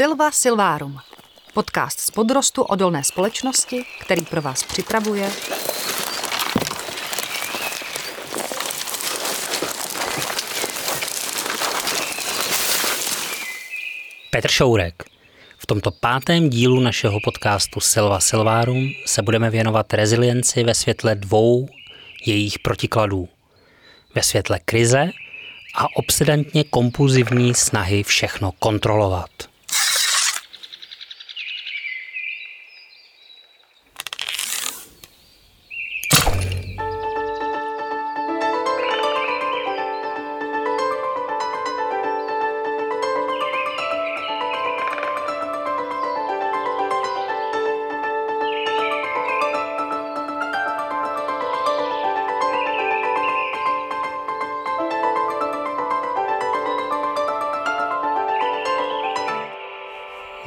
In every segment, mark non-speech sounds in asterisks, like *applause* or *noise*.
Silva Silvárum. Podcast z podrostu odolné společnosti, který pro vás připravuje Petr Šourek. V tomto pátém dílu našeho podcastu Silva Silvárum se budeme věnovat rezilienci ve světle dvou jejich protikladů. Ve světle krize a obsedantně kompulzivní snahy všechno kontrolovat.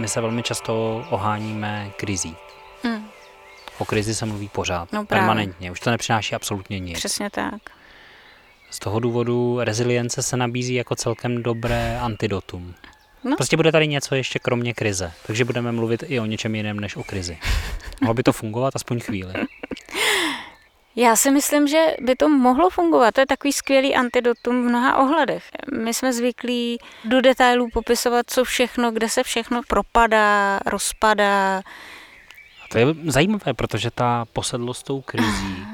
My se velmi často oháníme krizí. Hmm. O krizi se mluví pořád, No právě. permanentně. Už to nepřináší absolutně nic. Přesně tak. Z toho důvodu rezilience se nabízí jako celkem dobré antidotum. No. Prostě bude tady něco ještě kromě krize, takže budeme mluvit i o něčem jiném než o krizi. Mohlo by to fungovat aspoň chvíli. Já si myslím, že by to mohlo fungovat. To je takový skvělý antidotum v mnoha ohledech. My jsme zvyklí do detailů popisovat, co všechno, kde se všechno propadá, rozpadá. A to je zajímavé, protože ta posedlost tou krizí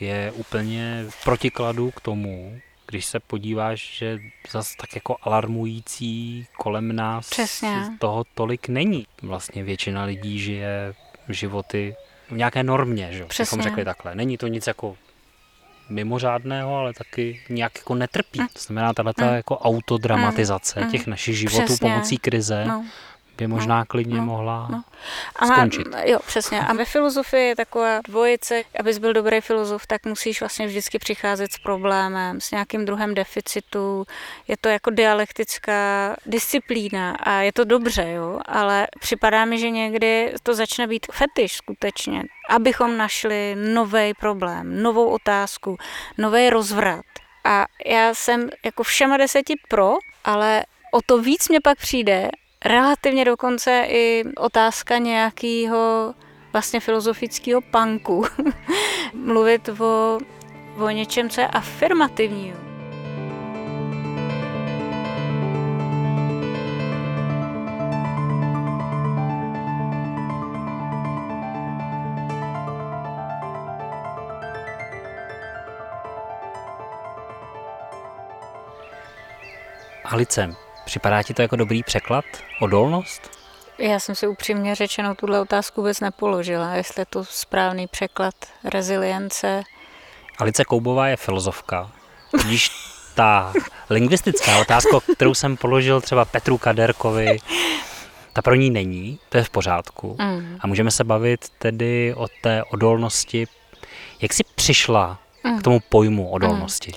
je úplně v protikladu k tomu, když se podíváš, že zas tak jako alarmující kolem nás Přesně. toho tolik není. Vlastně většina lidí žije životy v nějaké normě, že? bychom Přesně. řekli takhle. Není to nic jako mimořádného, ale taky nějak jako netrpí. To znamená, tato Mm. jako autodramatizace Mm. těch našich životů Přesně. pomocí krize No. By možná klidně no, mohla no. A skončit. jo, přesně. A ve filozofii je taková dvojice, abys byl dobrý filozof, tak musíš vlastně vždycky přicházet s problémem, s nějakým druhem deficitu. Je to jako dialektická disciplína a je to dobře, jo, ale připadá mi, že někdy to začne být fetiš skutečně, abychom našli nový problém, novou otázku, nový rozvrat. A já jsem jako všema deseti pro, ale o to víc mě pak přijde, relativně dokonce i otázka nějakého vlastně filozofického punku. *laughs* Mluvit o, o něčem, co je afirmativního. Alice, připadá ti to jako dobrý překlad? Odolnost? Já jsem si upřímně řečeno tuhle otázku vůbec nepoložila, jestli je to správný překlad rezilience. Alice Koubová je filozofka. Tudíž ta lingvistická otázka, kterou jsem položil třeba Petru Kaderkovi, ta pro ní není, to je v pořádku. Mm. A můžeme se bavit tedy o té odolnosti. Jak jsi přišla k tomu pojmu odolnosti?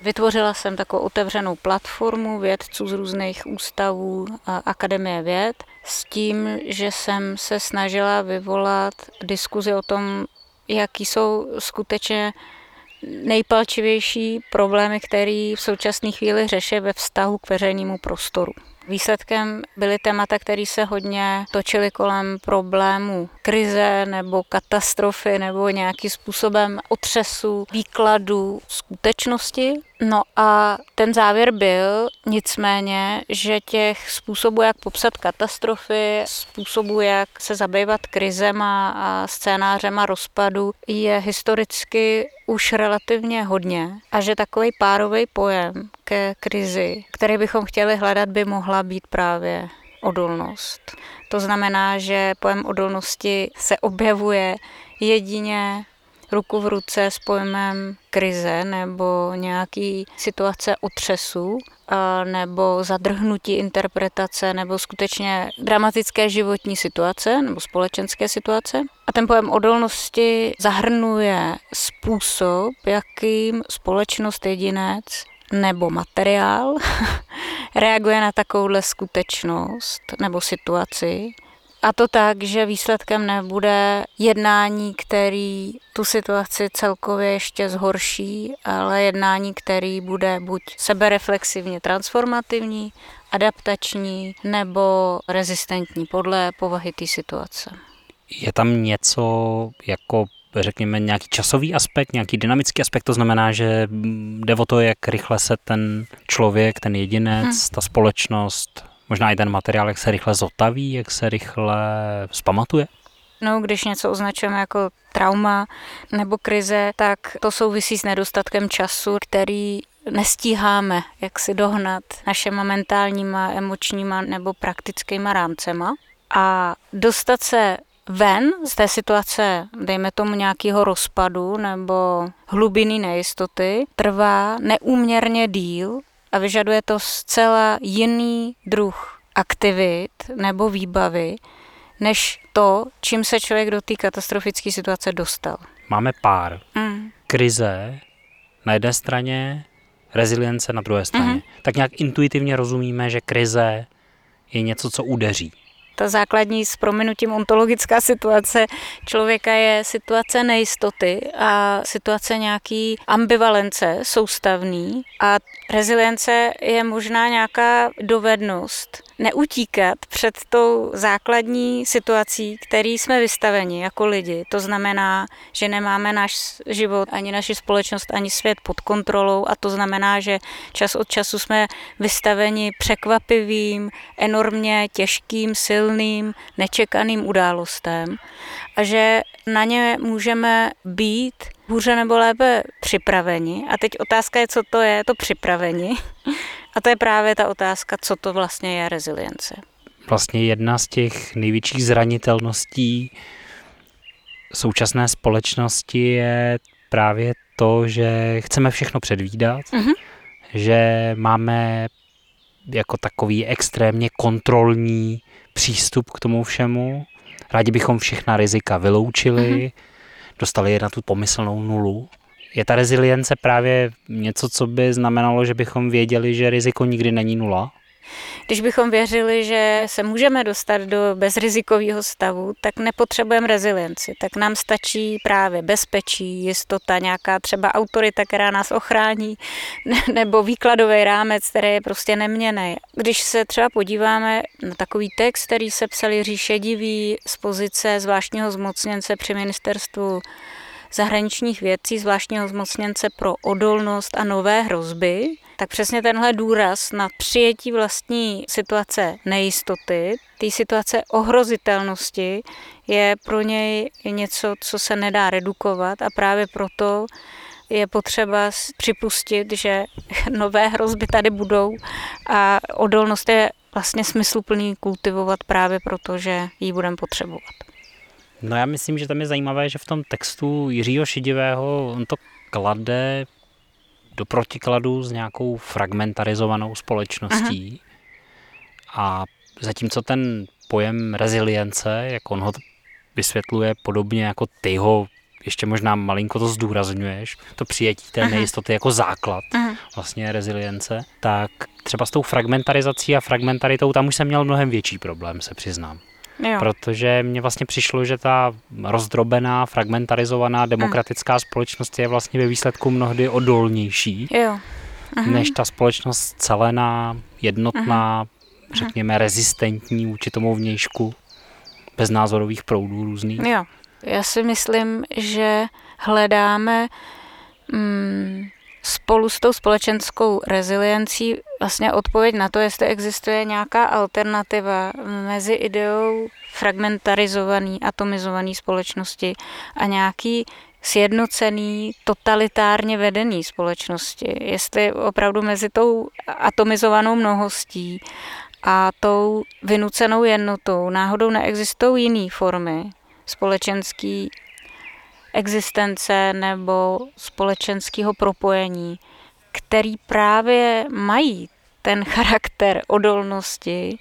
Vytvořila jsem takovou otevřenou platformu vědců z různých ústavů Akademie věd s tím, že jsem se snažila vyvolat diskuzi o tom, jaký jsou skutečně nejpalčivější problémy, které v současné chvíli řeší ve vztahu k veřejnému prostoru. Výsledkem byly témata, které se hodně točily kolem problémů krize nebo katastrofy nebo nějakým způsobem otřesu, výkladu skutečnosti. No a ten závěr byl nicméně, že těch způsobů, jak popsat katastrofy, způsobů, jak se zabývat krizema a scénářema rozpadu, je historicky už relativně hodně a že takový párový pojem ke krizi, který bychom chtěli hledat, by mohla být právě odolnost. To znamená, že pojem odolnosti se objevuje jedině ruku v ruce s pojmem krize nebo nějaký situace otřesu nebo zadrhnutí interpretace nebo skutečně dramatické životní situace nebo společenské situace. A ten pojem odolnosti zahrnuje způsob, jakým společnost jedinec nebo materiál *laughs* reaguje na takovouhle skutečnost nebo situaci A to tak, že výsledkem nebude jednání, který tu situaci celkově ještě zhorší, ale jednání, který bude buď sebereflexivně transformativní, adaptační nebo rezistentní podle povahy té situace. Je tam něco jako řekněme, nějaký časový aspekt, nějaký dynamický aspekt, to znamená, že jde o to, jak rychle se ten člověk, ten jedinec, hmm. ta společnost, možná i ten materiál, jak se rychle zotaví, jak se rychle zpamatuje? No, když něco označujeme jako trauma nebo krize, tak to souvisí s nedostatkem času, který nestíháme, jak si dohnat našema mentálníma, emočníma nebo praktickýma rámcema. A dostat se ven z té situace, dejme tomu nějakého rozpadu nebo hlubiny nejistoty, trvá neúměrně díl a vyžaduje to zcela jiný druh aktivit nebo výbavy, než to, čím se člověk do té katastrofické situace dostal. Máme pár. Mm. Krize na jedné straně, rezilience na druhé straně. Mm. Tak nějak intuitivně rozumíme, že krize je něco, co udeří ta základní s prominutím ontologická situace člověka je situace nejistoty a situace nějaký ambivalence soustavný. A rezilience je možná nějaká dovednost neutíkat před tou základní situací, který jsme vystaveni jako lidi. To znamená, že nemáme náš život, ani naši společnost, ani svět pod kontrolou a to znamená, že čas od času jsme vystaveni překvapivým, enormně těžkým, silným, nečekaným událostem a že na ně můžeme být hůře nebo lépe připraveni. A teď otázka je, co to je, to připraveni. A to je právě ta otázka, co to vlastně je rezilience. Vlastně jedna z těch největších zranitelností současné společnosti je právě to, že chceme všechno předvídat, mm-hmm. že máme jako takový extrémně kontrolní přístup k tomu všemu. Rádi bychom všechna rizika vyloučili, mm-hmm. Dostali je na tu pomyslnou nulu. Je ta rezilience právě něco, co by znamenalo, že bychom věděli, že riziko nikdy není nula? Když bychom věřili, že se můžeme dostat do bezrizikového stavu, tak nepotřebujeme rezilienci. Tak nám stačí právě bezpečí, jistota, nějaká třeba autorita, která nás ochrání, nebo výkladový rámec, který je prostě neměný. Když se třeba podíváme na takový text, který se psali Říše diví z pozice zvláštního zmocněnce při ministerstvu zahraničních věcí, zvláštního zmocněnce pro odolnost a nové hrozby, tak přesně tenhle důraz na přijetí vlastní situace nejistoty, té situace ohrozitelnosti, je pro něj něco, co se nedá redukovat a právě proto je potřeba připustit, že *laughs* nové hrozby tady budou a odolnost je vlastně smysluplný kultivovat právě proto, že ji budeme potřebovat. No já myslím, že tam je zajímavé, že v tom textu Jiřího Šidivého on to klade do protikladu s nějakou fragmentarizovanou společností. Aha. A zatímco ten pojem rezilience, jak on ho vysvětluje podobně jako ty ho ještě možná malinko to zdůrazňuješ, to přijetí té Aha. nejistoty jako základ Aha. vlastně rezilience, tak třeba s tou fragmentarizací a fragmentaritou tam už jsem měl mnohem větší problém, se přiznám. Jo. Protože mně vlastně přišlo, že ta rozdrobená, fragmentarizovaná demokratická hmm. společnost je vlastně ve výsledku mnohdy odolnější jo. Aha. než ta společnost celená, jednotná, Aha. řekněme rezistentní vůči tomu vnějšku beznázorových proudů různých. Jo. Já si myslím, že hledáme mm, spolu s tou společenskou reziliencí vlastně odpověď na to, jestli existuje nějaká alternativa mezi ideou fragmentarizovaný, atomizovaný společnosti a nějaký sjednocený, totalitárně vedený společnosti. Jestli opravdu mezi tou atomizovanou mnohostí a tou vynucenou jednotou náhodou neexistují jiné formy společenský existence nebo společenského propojení, který právě mají ten charakter odolnosti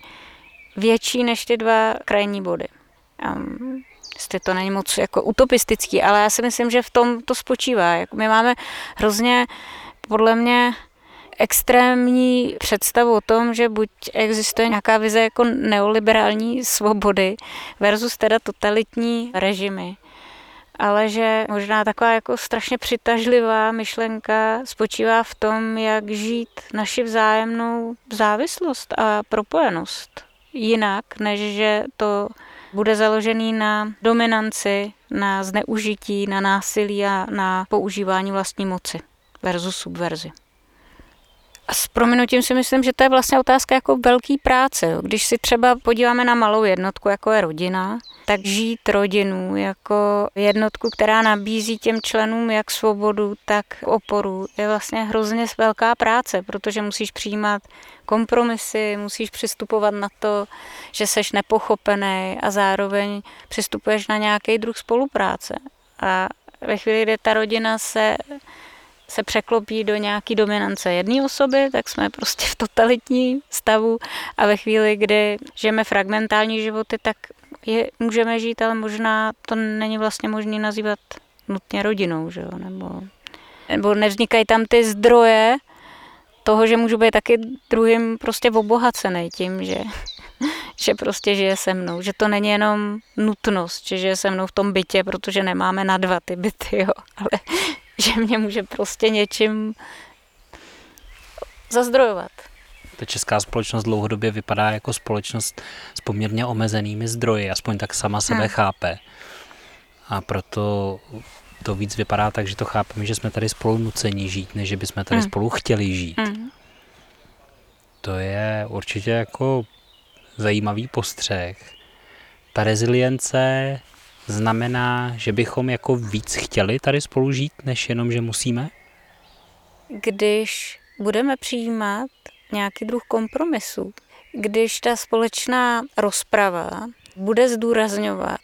větší než ty dva krajní body. Um, jestli to není moc jako utopistický, ale já si myslím, že v tom to spočívá. My máme hrozně, podle mě, extrémní představu o tom, že buď existuje nějaká vize jako neoliberální svobody versus teda totalitní režimy ale že možná taková jako strašně přitažlivá myšlenka spočívá v tom, jak žít naši vzájemnou závislost a propojenost jinak, než že to bude založený na dominanci, na zneužití, na násilí a na používání vlastní moci versus subverzi. A s prominutím si myslím, že to je vlastně otázka jako velký práce. Když si třeba podíváme na malou jednotku, jako je rodina, tak žít rodinu jako jednotku, která nabízí těm členům jak svobodu, tak oporu, je vlastně hrozně velká práce, protože musíš přijímat kompromisy, musíš přistupovat na to, že seš nepochopený a zároveň přistupuješ na nějaký druh spolupráce. A ve chvíli, kdy ta rodina se se překlopí do nějaký dominance jedné osoby, tak jsme prostě v totalitní stavu a ve chvíli, kdy žijeme fragmentální životy, tak je můžeme žít, ale možná to není vlastně možné nazývat nutně rodinou, že jo? Nebo, nebo nevznikají tam ty zdroje toho, že můžu být taky druhým prostě obohacený tím, že, *laughs* že prostě žije se mnou, že to není jenom nutnost, že žije se mnou v tom bytě, protože nemáme na dva ty byty, *laughs* jo, ale že mě může prostě něčím zazdrojovat. Ta česká společnost dlouhodobě vypadá jako společnost s poměrně omezenými zdroji, aspoň tak sama sebe hmm. chápe. A proto to víc vypadá tak, že to chápeme, že jsme tady spolu nuceni žít, než že bychom tady hmm. spolu chtěli žít. Hmm. To je určitě jako zajímavý postřeh. Ta rezilience znamená, že bychom jako víc chtěli tady spolu žít, než jenom, že musíme? Když budeme přijímat nějaký druh kompromisu, když ta společná rozprava bude zdůrazňovat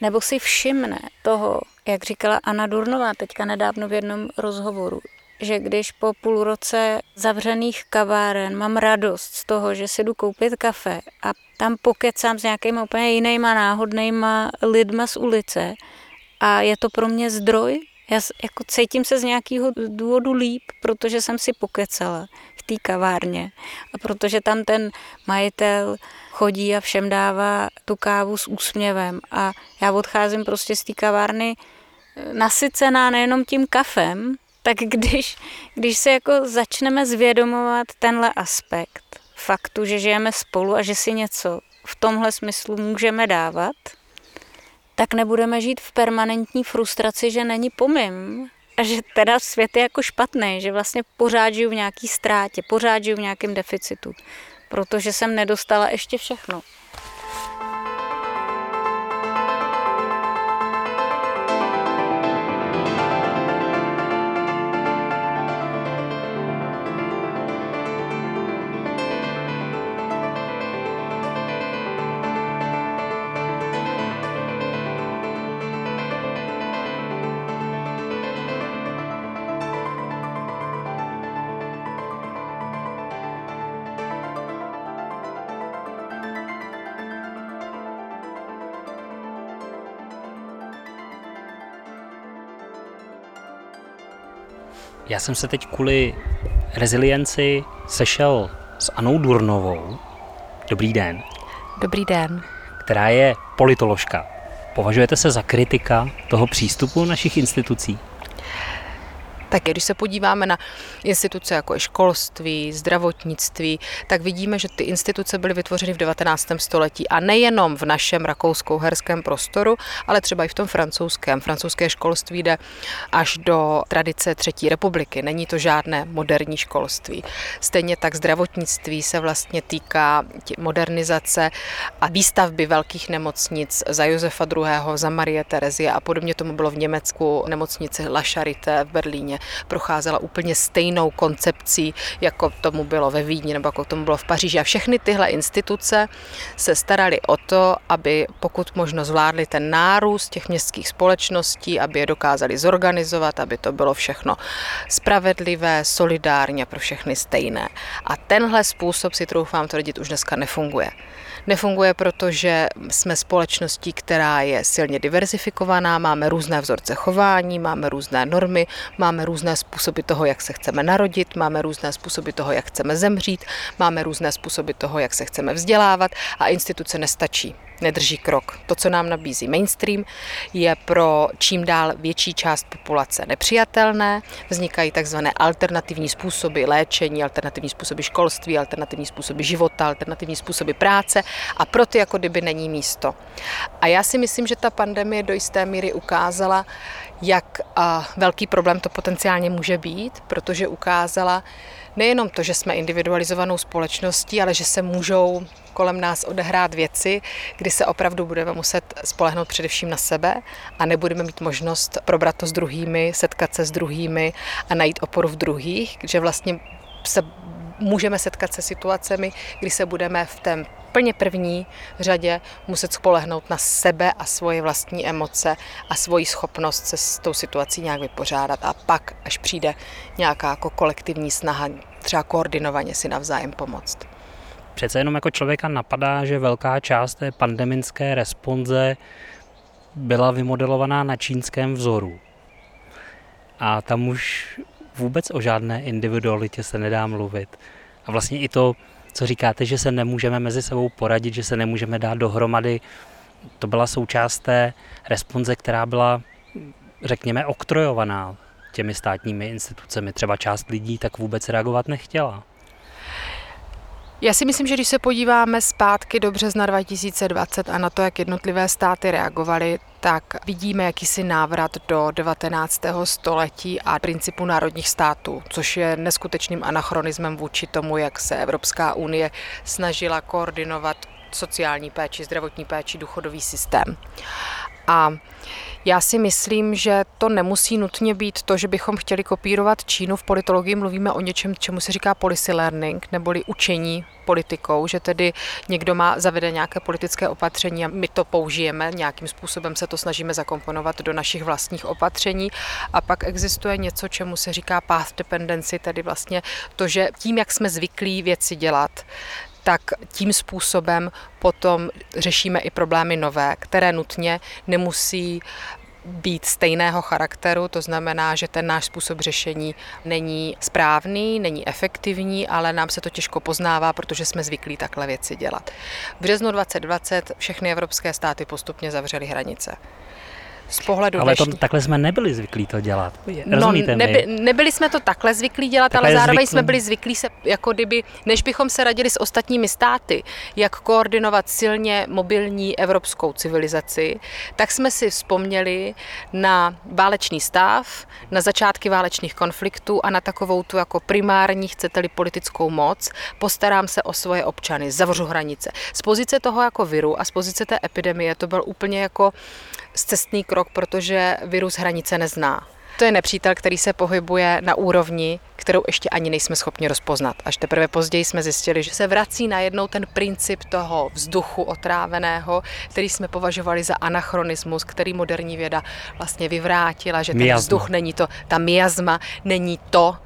nebo si všimne toho, jak říkala Anna Durnová teďka nedávno v jednom rozhovoru, že když po půl roce zavřených kaváren mám radost z toho, že si jdu koupit kafe a tam pokecám s nějakýma úplně jinýma náhodnýma lidma z ulice a je to pro mě zdroj, já jako cítím se z nějakého důvodu líp, protože jsem si pokecala v té kavárně. A protože tam ten majitel chodí a všem dává tu kávu s úsměvem. A já odcházím prostě z té kavárny nasycená nejenom tím kafem, *laughs* tak když, když se jako začneme zvědomovat tenhle aspekt faktu, že žijeme spolu a že si něco v tomhle smyslu můžeme dávat, tak nebudeme žít v permanentní frustraci, že není pomím a že teda svět je jako špatný, že vlastně pořád žiju v nějaký ztrátě, pořád žiju v nějakém deficitu, protože jsem nedostala ještě všechno. Já jsem se teď kvůli rezilienci sešel s Anou Durnovou. Dobrý den. Dobrý den. Která je politoložka. Považujete se za kritika toho přístupu našich institucí? Tak když se podíváme na instituce jako školství, zdravotnictví, tak vidíme, že ty instituce byly vytvořeny v 19. století a nejenom v našem rakouskou-herském prostoru, ale třeba i v tom francouzském. Francouzské školství jde až do tradice Třetí republiky. Není to žádné moderní školství. Stejně tak zdravotnictví se vlastně týká modernizace a výstavby velkých nemocnic za Josefa II., za Marie Terezie a podobně tomu bylo v Německu nemocnice La Charité v Berlíně procházela úplně stejnou koncepcí, jako tomu bylo ve Vídni nebo jako tomu bylo v Paříži. A všechny tyhle instituce se staraly o to, aby pokud možno zvládli ten nárůst těch městských společností, aby je dokázali zorganizovat, aby to bylo všechno spravedlivé, solidárně pro všechny stejné. A tenhle způsob si troufám tvrdit už dneska nefunguje. Nefunguje, protože jsme společností, která je silně diversifikovaná, máme různé vzorce chování, máme různé normy, máme různé způsoby toho, jak se chceme narodit, máme různé způsoby toho, jak chceme zemřít, máme různé způsoby toho, jak se chceme vzdělávat a instituce nestačí nedrží krok. To, co nám nabízí mainstream, je pro čím dál větší část populace nepřijatelné. Vznikají takzvané alternativní způsoby léčení, alternativní způsoby školství, alternativní způsoby života, alternativní způsoby práce a pro ty jako kdyby není místo. A já si myslím, že ta pandemie do jisté míry ukázala, jak velký problém to potenciálně může být, protože ukázala nejenom to, že jsme individualizovanou společností, ale že se můžou kolem nás odehrát věci, kdy se opravdu budeme muset spolehnout především na sebe a nebudeme mít možnost probrat to s druhými, setkat se s druhými a najít oporu v druhých, že vlastně se můžeme setkat se situacemi, kdy se budeme v té úplně první řadě muset spolehnout na sebe a svoje vlastní emoce a svoji schopnost se s tou situací nějak vypořádat a pak, až přijde nějaká jako kolektivní snaha, třeba koordinovaně si navzájem pomoct. Přece jenom jako člověka napadá, že velká část té pandemické responze byla vymodelovaná na čínském vzoru. A tam už vůbec o žádné individualitě se nedá mluvit. A vlastně i to, co říkáte, že se nemůžeme mezi sebou poradit, že se nemůžeme dát dohromady, to byla součást té responze, která byla, řekněme, oktrojovaná těmi státními institucemi. Třeba část lidí tak vůbec reagovat nechtěla. Já si myslím, že když se podíváme zpátky do března 2020 a na to, jak jednotlivé státy reagovaly, tak vidíme jakýsi návrat do 19. století a principu národních států, což je neskutečným anachronismem vůči tomu, jak se Evropská unie snažila koordinovat sociální péči, zdravotní péči, důchodový systém. A já si myslím, že to nemusí nutně být to, že bychom chtěli kopírovat Čínu. V politologii mluvíme o něčem, čemu se říká policy learning, neboli učení politikou, že tedy někdo má zavede nějaké politické opatření a my to použijeme, nějakým způsobem se to snažíme zakomponovat do našich vlastních opatření. A pak existuje něco, čemu se říká path dependency, tedy vlastně to, že tím, jak jsme zvyklí věci dělat, tak tím způsobem potom řešíme i problémy nové, které nutně nemusí být stejného charakteru, to znamená, že ten náš způsob řešení není správný, není efektivní, ale nám se to těžko poznává, protože jsme zvyklí takhle věci dělat. V březnu 2020 všechny evropské státy postupně zavřely hranice z pohledu Ale to, takhle jsme nebyli zvyklí to dělat. No, Rozumíte no, neby, nebyli jsme to takhle zvyklí dělat, takhle ale zároveň zvyklý... jsme byli zvyklí se, jako kdyby, než bychom se radili s ostatními státy, jak koordinovat silně mobilní evropskou civilizaci, tak jsme si vzpomněli na válečný stav, na začátky válečných konfliktů a na takovou tu jako primární, chcete-li politickou moc, postarám se o svoje občany, zavřu hranice. Z pozice toho jako viru a z pozice té epidemie to byl úplně jako cestný krok, protože virus hranice nezná. To je nepřítel, který se pohybuje na úrovni, kterou ještě ani nejsme schopni rozpoznat. Až teprve později jsme zjistili, že se vrací najednou ten princip toho vzduchu otráveného, který jsme považovali za anachronismus, který moderní věda vlastně vyvrátila, že ten miasma. vzduch není to, ta miasma není to,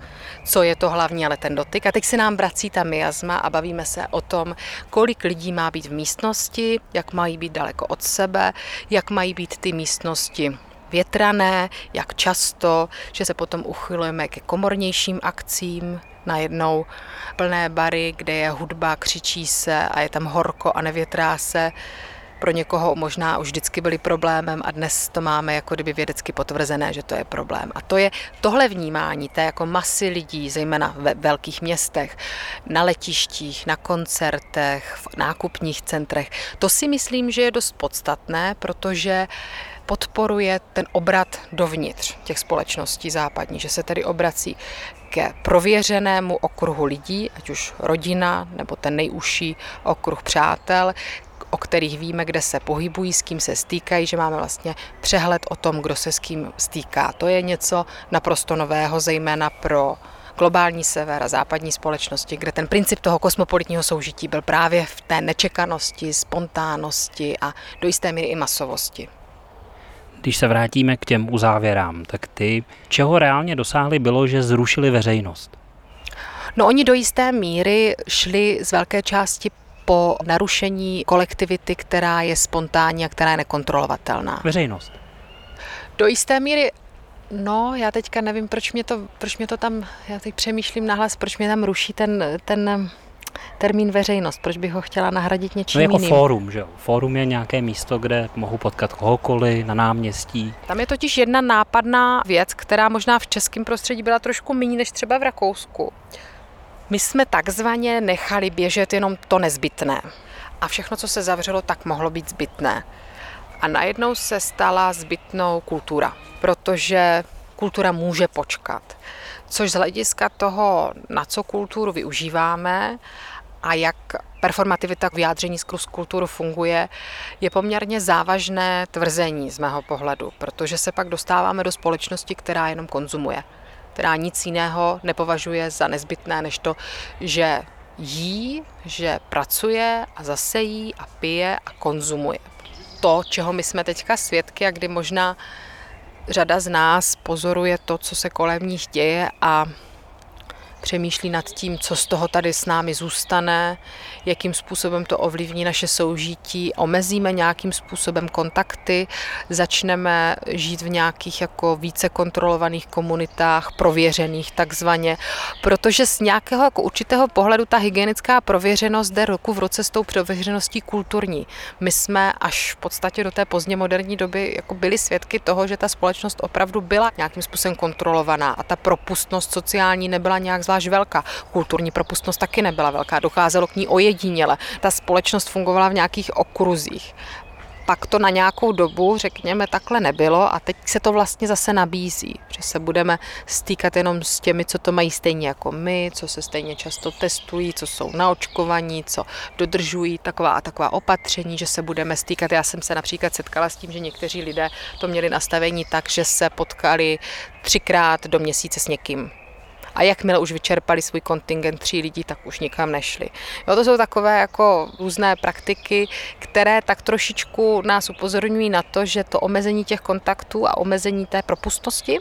co je to hlavní, ale ten dotyk. A teď se nám vrací ta miasma a bavíme se o tom, kolik lidí má být v místnosti, jak mají být daleko od sebe, jak mají být ty místnosti větrané, jak často, že se potom uchylujeme ke komornějším akcím, najednou plné bary, kde je hudba, křičí se a je tam horko a nevětrá se. Pro někoho možná už vždycky byly problémem a dnes to máme jako kdyby vědecky potvrzené, že to je problém. A to je tohle vnímání té jako masy lidí, zejména ve velkých městech, na letištích, na koncertech, v nákupních centrech. To si myslím, že je dost podstatné, protože podporuje ten obrat dovnitř těch společností západní, že se tedy obrací ke prověřenému okruhu lidí, ať už rodina nebo ten nejužší okruh přátel, o kterých víme, kde se pohybují, s kým se stýkají, že máme vlastně přehled o tom, kdo se s kým stýká. To je něco naprosto nového, zejména pro globální sever a západní společnosti, kde ten princip toho kosmopolitního soužití byl právě v té nečekanosti, spontánnosti a do jisté míry i masovosti. Když se vrátíme k těm uzávěrám, tak ty, čeho reálně dosáhli, bylo, že zrušili veřejnost. No oni do jisté míry šli z velké části po narušení kolektivity, která je spontánní a která je nekontrolovatelná. Veřejnost. Do jisté míry No, já teďka nevím, proč mě to, proč mě to tam, já teď přemýšlím nahlas, proč mě tam ruší ten, ten termín veřejnost, proč bych ho chtěla nahradit něčím no jako jiným. fórum, že jo? Fórum je nějaké místo, kde mohu potkat kohokoliv na náměstí. Tam je totiž jedna nápadná věc, která možná v českém prostředí byla trošku méně než třeba v Rakousku. My jsme takzvaně nechali běžet jenom to nezbytné. A všechno, co se zavřelo, tak mohlo být zbytné. A najednou se stala zbytnou kultura, protože kultura může počkat. Což z hlediska toho, na co kulturu využíváme a jak performativita vyjádření skrz kulturu funguje, je poměrně závažné tvrzení z mého pohledu, protože se pak dostáváme do společnosti, která jenom konzumuje, která nic jiného nepovažuje za nezbytné, než to, že jí, že pracuje a zase jí a pije a konzumuje. To, čeho my jsme teďka svědky a kdy možná řada z nás pozoruje to, co se kolem nich děje a přemýšlí nad tím, co z toho tady s námi zůstane, jakým způsobem to ovlivní naše soužití, omezíme nějakým způsobem kontakty, začneme žít v nějakých jako více kontrolovaných komunitách, prověřených takzvaně, protože z nějakého jako určitého pohledu ta hygienická prověřenost jde roku v roce s tou prověřeností kulturní. My jsme až v podstatě do té pozdně moderní doby jako byli svědky toho, že ta společnost opravdu byla nějakým způsobem kontrolovaná a ta propustnost sociální nebyla nějak zvlášť zvlášť velká. Kulturní propustnost taky nebyla velká, docházelo k ní ojediněle. Ta společnost fungovala v nějakých okruzích. Pak to na nějakou dobu, řekněme, takhle nebylo a teď se to vlastně zase nabízí, že se budeme stýkat jenom s těmi, co to mají stejně jako my, co se stejně často testují, co jsou naočkovaní, co dodržují taková a taková opatření, že se budeme stýkat. Já jsem se například setkala s tím, že někteří lidé to měli nastavení tak, že se potkali třikrát do měsíce s někým a jakmile už vyčerpali svůj kontingent tří lidí, tak už nikam nešli. Jo, to jsou takové jako různé praktiky, které tak trošičku nás upozorňují na to, že to omezení těch kontaktů a omezení té propustnosti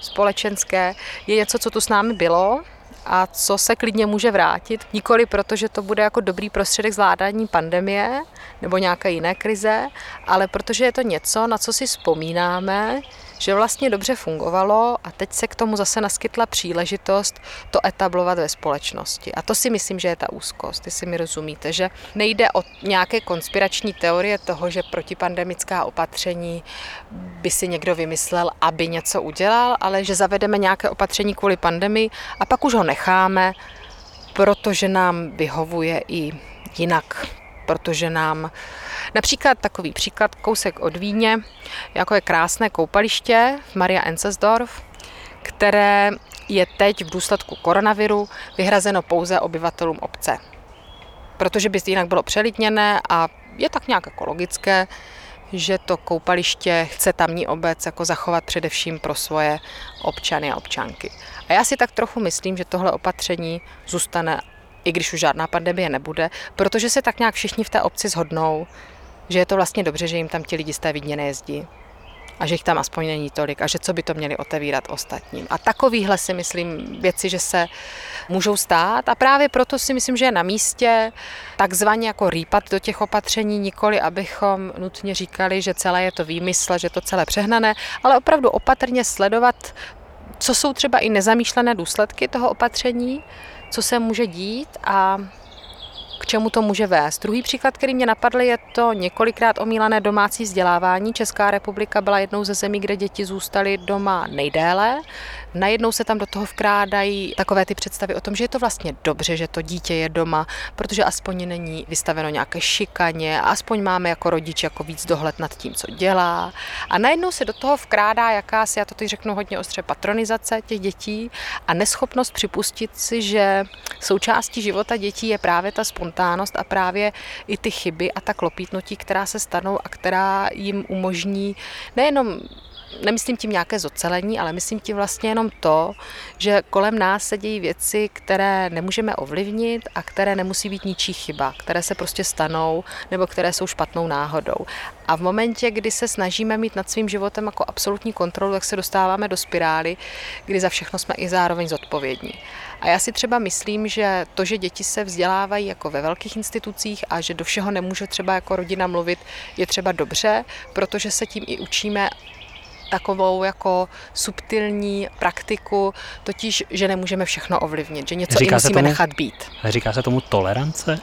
společenské je něco, co tu s námi bylo, a co se klidně může vrátit. Nikoli proto, že to bude jako dobrý prostředek zvládání pandemie nebo nějaké jiné krize, ale protože je to něco, na co si vzpomínáme, že vlastně dobře fungovalo a teď se k tomu zase naskytla příležitost to etablovat ve společnosti. A to si myslím, že je ta úzkost, jestli mi rozumíte, že nejde o nějaké konspirační teorie toho, že protipandemická opatření by si někdo vymyslel, aby něco udělal, ale že zavedeme nějaké opatření kvůli pandemii a pak už ho necháme, protože nám vyhovuje i jinak protože nám například takový příklad, kousek od Víně, jako je krásné koupaliště Maria Encesdorf, které je teď v důsledku koronaviru vyhrazeno pouze obyvatelům obce. Protože by jinak bylo přelidněné a je tak nějak ekologické, že to koupaliště chce tamní obec jako zachovat především pro svoje občany a občanky. A já si tak trochu myslím, že tohle opatření zůstane i když už žádná pandemie nebude, protože se tak nějak všichni v té obci zhodnou, že je to vlastně dobře, že jim tam ti lidi z té Vídně nejezdí. A že jich tam aspoň není tolik a že co by to měli otevírat ostatním. A takovýhle si myslím věci, že se můžou stát. A právě proto si myslím, že je na místě takzvaně jako rýpat do těch opatření, nikoli abychom nutně říkali, že celé je to výmysl, že to celé přehnané, ale opravdu opatrně sledovat, co jsou třeba i nezamýšlené důsledky toho opatření, co se může dít a k čemu to může vést. Druhý příklad, který mě napadl, je to několikrát omílané domácí vzdělávání. Česká republika byla jednou ze zemí, kde děti zůstaly doma nejdéle. Najednou se tam do toho vkrádají takové ty představy o tom, že je to vlastně dobře, že to dítě je doma, protože aspoň není vystaveno nějaké šikaně, aspoň máme jako rodič jako víc dohled nad tím, co dělá. A najednou se do toho vkrádá jakási, já to teď řeknu hodně ostře, patronizace těch dětí a neschopnost připustit si, že součástí života dětí je právě ta spontánnost a právě i ty chyby a ta klopítnutí, která se stanou a která jim umožní nejenom nemyslím tím nějaké zocelení, ale myslím tím vlastně jenom to, že kolem nás se dějí věci, které nemůžeme ovlivnit a které nemusí být ničí chyba, které se prostě stanou nebo které jsou špatnou náhodou. A v momentě, kdy se snažíme mít nad svým životem jako absolutní kontrolu, tak se dostáváme do spirály, kdy za všechno jsme i zároveň zodpovědní. A já si třeba myslím, že to, že děti se vzdělávají jako ve velkých institucích a že do všeho nemůže třeba jako rodina mluvit, je třeba dobře, protože se tím i učíme takovou jako subtilní praktiku, totiž, že nemůžeme všechno ovlivnit, že něco Říká i musíme tomu- nechat být. Říká se tomu tolerance?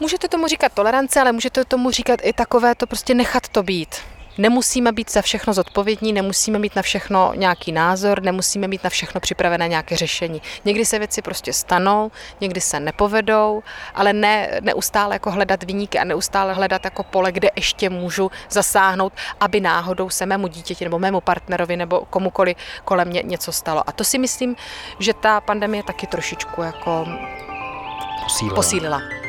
Můžete tomu říkat tolerance, ale můžete tomu říkat i takové to prostě nechat to být. Nemusíme být za všechno zodpovědní, nemusíme mít na všechno nějaký názor, nemusíme mít na všechno připravené nějaké řešení. Někdy se věci prostě stanou, někdy se nepovedou, ale ne neustále jako hledat vyníky a neustále hledat jako pole, kde ještě můžu zasáhnout, aby náhodou se mému dítěti nebo mému partnerovi nebo komukoli kolem mě něco stalo. A to si myslím, že ta pandemie taky trošičku jako Posílila. posílila.